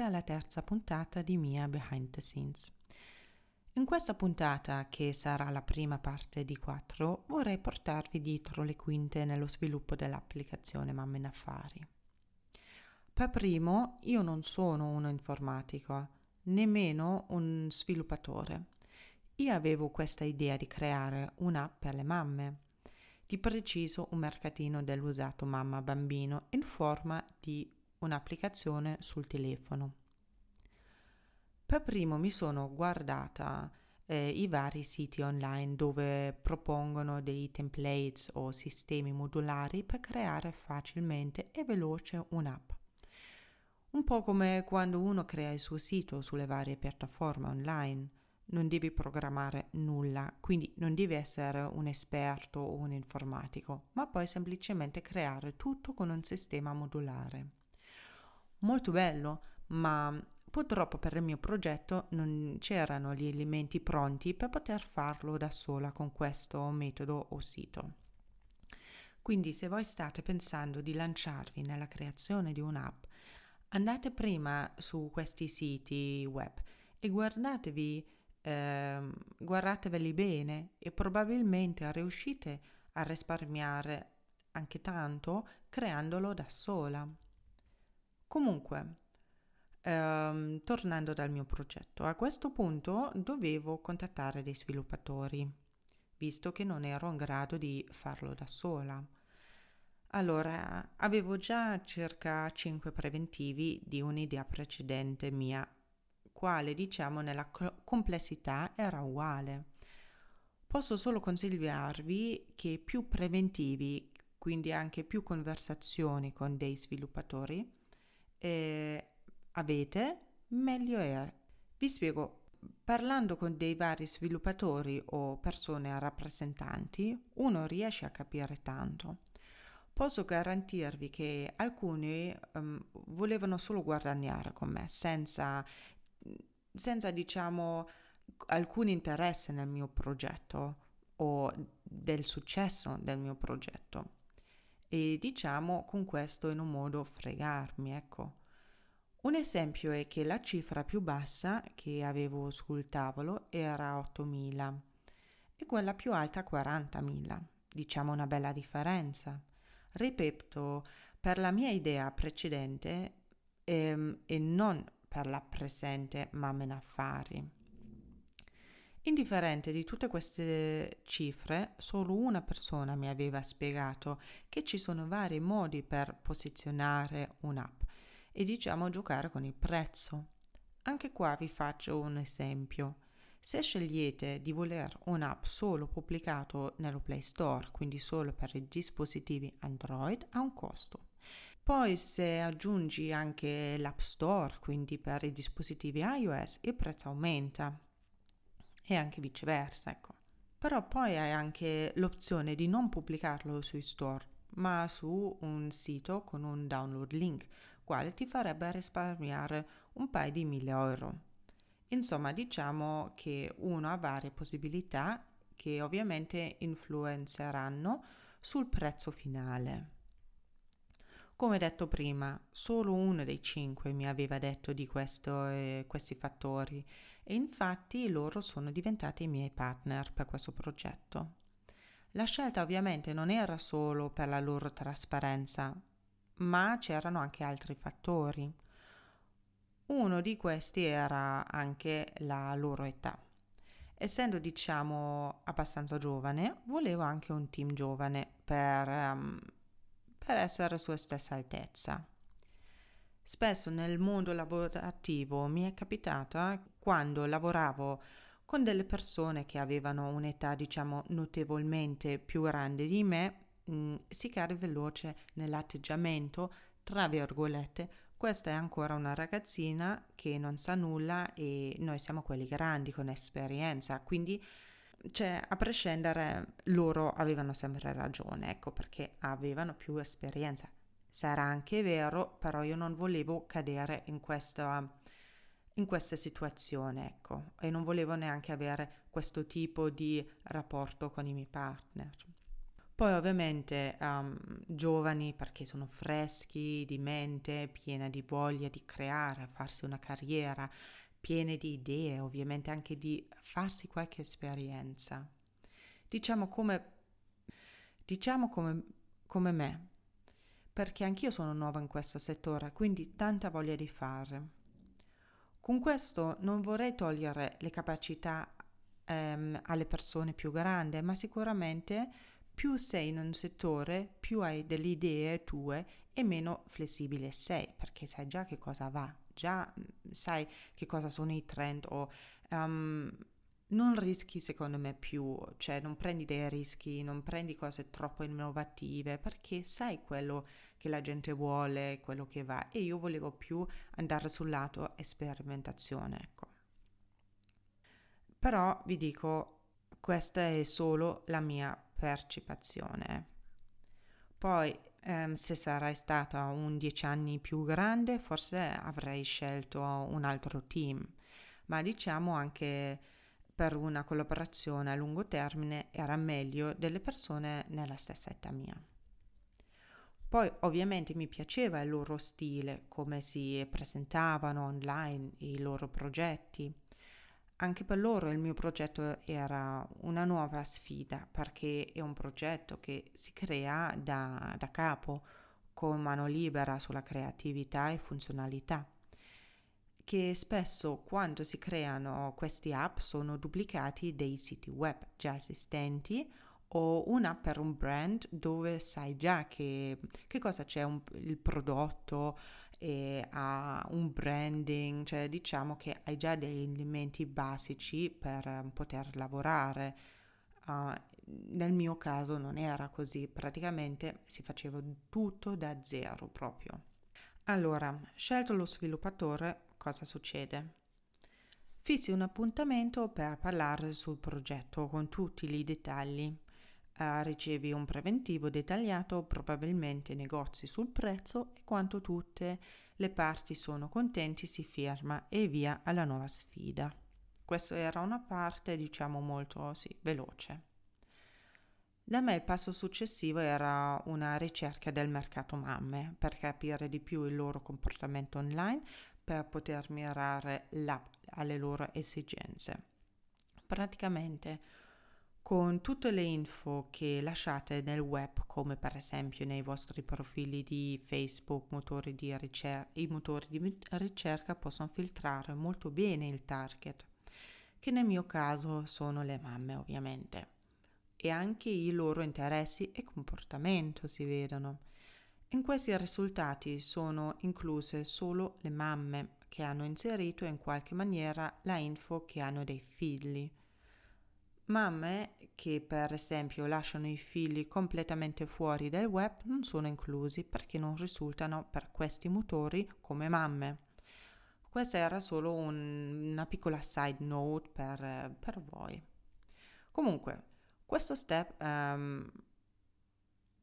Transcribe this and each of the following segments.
benvenute alla terza puntata di Mia Behind the Scenes. In questa puntata, che sarà la prima parte di quattro, vorrei portarvi dietro le quinte nello sviluppo dell'applicazione Mamma in Affari. Per primo, io non sono uno informatico, nemmeno un sviluppatore. Io avevo questa idea di creare un'app per le mamme, di preciso un mercatino dell'usato mamma-bambino in forma di un'applicazione sul telefono. Per primo mi sono guardata eh, i vari siti online dove propongono dei templates o sistemi modulari per creare facilmente e veloce un'app. Un po' come quando uno crea il suo sito sulle varie piattaforme online. Non devi programmare nulla, quindi non devi essere un esperto o un informatico, ma puoi semplicemente creare tutto con un sistema modulare molto bello, ma purtroppo per il mio progetto non c'erano gli elementi pronti per poter farlo da sola con questo metodo o sito. Quindi se voi state pensando di lanciarvi nella creazione di un'app, andate prima su questi siti web e guardatevi, eh, guardateveli bene e probabilmente riuscite a risparmiare anche tanto creandolo da sola. Comunque, ehm, tornando dal mio progetto, a questo punto dovevo contattare dei sviluppatori, visto che non ero in grado di farlo da sola. Allora, avevo già circa 5 preventivi di un'idea precedente mia, quale diciamo nella complessità era uguale. Posso solo consigliarvi che più preventivi, quindi anche più conversazioni con dei sviluppatori, eh, avete, meglio è. Vi spiego. Parlando con dei vari sviluppatori o persone rappresentanti, uno riesce a capire tanto. Posso garantirvi che alcuni um, volevano solo guadagnare con me, senza, senza, diciamo, alcun interesse nel mio progetto o del successo del mio progetto e diciamo con questo in un modo fregarmi, ecco. Un esempio è che la cifra più bassa che avevo sul tavolo era 8.000 e quella più alta 40.000, diciamo una bella differenza. Ripeto, per la mia idea precedente ehm, e non per la presente mamma in affari. Indifferente di tutte queste cifre, solo una persona mi aveva spiegato che ci sono vari modi per posizionare un'app e diciamo giocare con il prezzo. Anche qua vi faccio un esempio. Se scegliete di voler un'app solo pubblicato nello Play Store, quindi solo per i dispositivi Android, ha un costo. Poi se aggiungi anche l'App Store, quindi per i dispositivi iOS, il prezzo aumenta e anche viceversa, ecco. Però poi hai anche l'opzione di non pubblicarlo sui store, ma su un sito con un download link, quale ti farebbe risparmiare un paio di mille euro. Insomma, diciamo che uno ha varie possibilità che ovviamente influenzeranno sul prezzo finale. Come detto prima, solo uno dei cinque mi aveva detto di questo, eh, questi fattori e infatti loro sono diventati i miei partner per questo progetto. La scelta ovviamente non era solo per la loro trasparenza, ma c'erano anche altri fattori. Uno di questi era anche la loro età. Essendo diciamo abbastanza giovane, volevo anche un team giovane per um, per essere sua stessa altezza. Spesso nel mondo lavorativo mi è capitata quando lavoravo con delle persone che avevano un'età diciamo notevolmente più grande di me, mh, mm, si cade veloce nell'atteggiamento, tra virgolette, questa è ancora una ragazzina che non sa nulla e noi siamo quelli grandi con esperienza, quindi cioè, a prescindere, loro avevano sempre ragione, ecco perché avevano più esperienza. Sarà anche vero, però io non volevo cadere in questa, in questa situazione, ecco, e non volevo neanche avere questo tipo di rapporto con i miei partner. Poi ovviamente um, giovani perché sono freschi di mente, piena di voglia di creare, farsi una carriera, piene di idee, ovviamente anche di farsi qualche esperienza. Diciamo come, diciamo come, come me, perché anch'io sono nuova in questo settore, quindi tanta voglia di fare. Con questo non vorrei togliere le capacità ehm, alle persone più grandi, ma sicuramente più sei in un settore, più hai delle idee tue e meno flessibile sei, perché sai già che cosa va, già mm, sai che cosa sono i trend o um, non rischi secondo me più, cioè non prendi dei rischi, non prendi cose troppo innovative perché sai quello che la gente vuole, quello che va e io volevo più andare sul lato sperimentazione, ecco. Però vi dico, questa è solo la mia percezione. Poi ehm, se sarai stata un dieci anni più grande forse avrei scelto un altro team, ma diciamo anche per una collaborazione a lungo termine era meglio delle persone nella stessa età mia. Poi ovviamente mi piaceva il loro stile, come si presentavano online i loro progetti. Anche per loro il mio progetto era una nuova sfida perché è un progetto che si crea da, da capo con mano libera sulla creatività e funzionalità che spesso quando si creano questi app sono duplicati dei siti web già esistenti o un'app per un brand dove sai già che, che cosa c'è un, il prodotto e ha un branding, cioè diciamo che hai già degli elementi basici per um, poter lavorare. Uh, nel mio caso non era così, praticamente si faceva tutto da zero proprio. Allora, scelto lo sviluppatore, cosa succede? Fissi un appuntamento per parlare sul progetto con tutti i dettagli Uh, ricevi un preventivo dettagliato, probabilmente negozi sul prezzo e quanto tutte le parti sono contenti si firma e via alla nuova sfida. Questa era una parte, diciamo, molto sì, veloce. Da me il passo successivo era una ricerca del mercato mamme per capire di più il loro comportamento online per poter mirare l'app alle loro esigenze. Praticamente con tutte le info che lasciate nel web, come per esempio nei vostri profili di Facebook, motori di ricer- i motori di ricerca possono filtrare molto bene il target, che nel mio caso sono le mamme ovviamente, e anche i loro interessi e comportamento si vedono. In questi risultati sono incluse solo le mamme che hanno inserito in qualche maniera la info che hanno dei figli Mamme che per esempio lasciano i figli completamente fuori dal web non sono inclusi perché non risultano per questi motori come mamme. Questa era solo un, una piccola side note per, per, voi. Comunque, questo step um,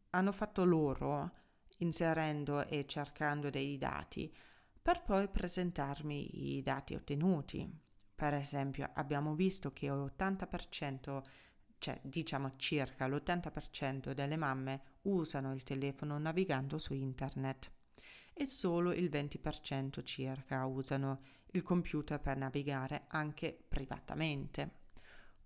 hanno fatto loro inserendo e cercando dei dati per poi presentarmi i dati ottenuti. Per esempio, abbiamo visto che l'80%, cioè diciamo circa l'80% delle mamme usano il telefono navigando su internet e solo il 20% circa usano il computer per navigare anche privatamente.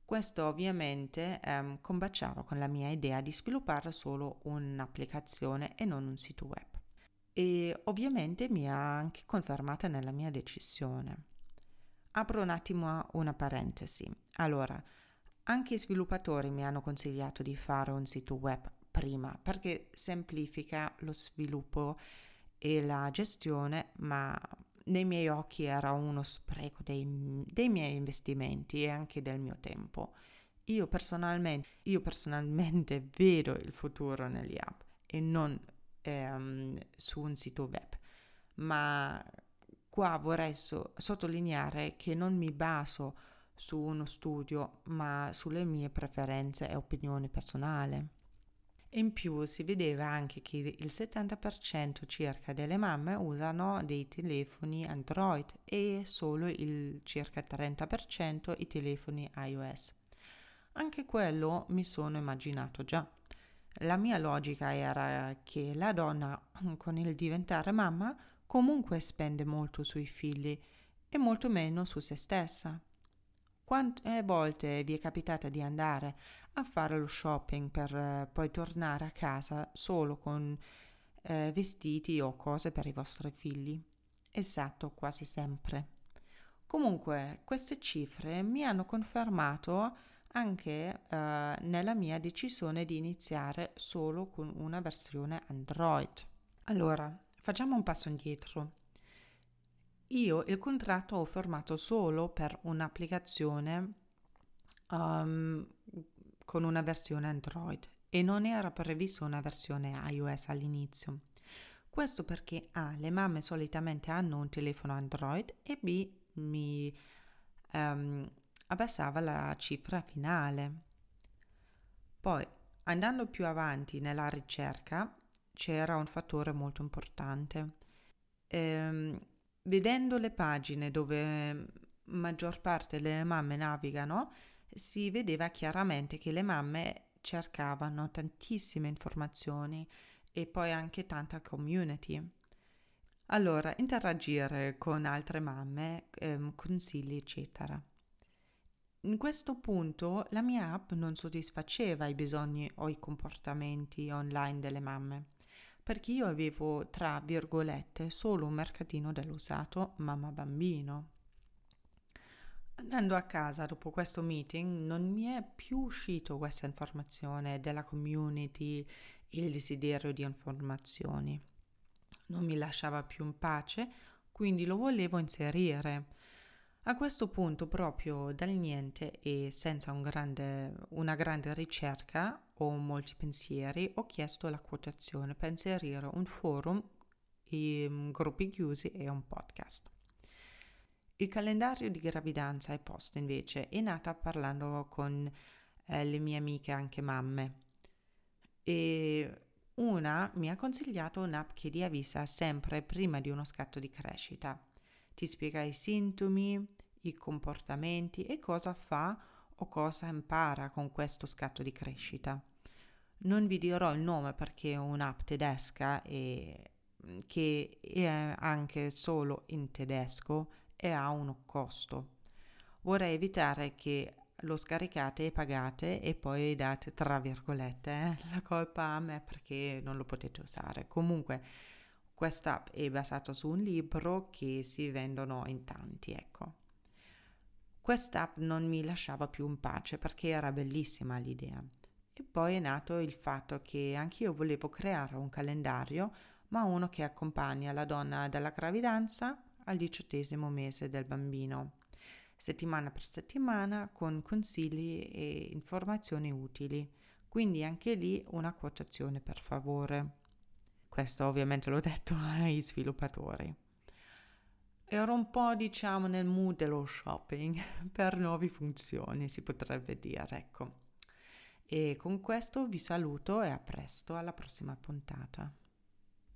Questo ovviamente ehm, combaciava con la mia idea di sviluppare solo un'applicazione e non un sito web. E ovviamente mi ha anche confermata nella mia decisione. Apro un attimo una parentesi. Allora, anche i sviluppatori mi hanno consigliato di fare un sito web prima perché semplifica lo sviluppo e la gestione, ma nei miei occhi era uno spreco dei, dei miei investimenti e anche del mio tempo. Io personalmente, io personalmente vedo il futuro negli app e non ehm, su un sito web, ma Qua vorrei so- sottolineare che non mi baso su uno studio, ma sulle mie preferenze e opinioni personali. In più si vedeva anche che il 70% circa delle mamme usano dei telefoni Android e solo il circa 30% i telefoni iOS. Anche quello mi sono immaginato già. La mia logica era che la donna con il diventare mamma comunque spende molto sui figli e molto meno su se stessa. Quante volte vi è capitato di andare a fare lo shopping per eh, poi tornare a casa solo con eh, vestiti o cose per i vostri figli? Esatto, quasi sempre. Comunque, queste cifre mi hanno confermato anche eh, nella mia decisione di iniziare solo con una versione Android. Allora, facciamo un passo indietro. Io il contratto ho firmato solo per un'applicazione um, con una versione Android e non era previsto una versione iOS all'inizio. Questo perché A, le mamme solitamente hanno un telefono Android e B, mi um, abbassava la cifra finale. Poi, andando più avanti nella ricerca, c'era un fattore molto importante. Ehm, vedendo le pagine dove maggior parte delle mamme navigano, si vedeva chiaramente che le mamme cercavano tantissime informazioni e poi anche tanta community. Allora, interagire con altre mamme, ehm, consigli, eccetera. In questo punto la mia app non soddisfaceva i bisogni o i comportamenti online delle mamme perché io avevo, tra virgolette, solo un mercatino dell'usato mamma-bambino. Andando a casa dopo questo meeting non mi è più uscito questa informazione della community e il desiderio di informazioni. Non mi lasciava più in pace, quindi lo volevo inserire a questo punto, proprio dal niente e senza un grande, una grande ricerca o molti pensieri, ho chiesto la quotazione per inserire un forum, i gruppi chiusi e un podcast. Il calendario di gravidanza e post invece è nata parlando con eh, le mie amiche anche mamme e una mi ha consigliato un'app che ti avvisa sempre prima di uno scatto di crescita ti spiega i sintomi, i comportamenti e cosa fa o cosa impara con questo scatto di crescita. Non vi dirò il nome perché è un'app tedesca e che è anche solo in tedesco e ha un costo. Vorrei evitare che lo scaricate e pagate e poi date tra virgolette eh, la colpa a me perché non lo potete usare. Comunque questa è basata su un libro che si vendono in tanti, ecco. Quest'app non mi lasciava più in pace perché era bellissima l'idea. E poi è nato il fatto che anch'io volevo creare un calendario, ma uno che accompagna la donna dalla gravidanza al diciottesimo mese del bambino, settimana per settimana con consigli e informazioni utili. Quindi anche lì una quotazione per favore. Questo ovviamente l'ho detto ai sviluppatori. Ero un po', diciamo, nel mood dello shopping per nuove funzioni, si potrebbe dire, ecco. E con questo vi saluto e a presto alla prossima puntata.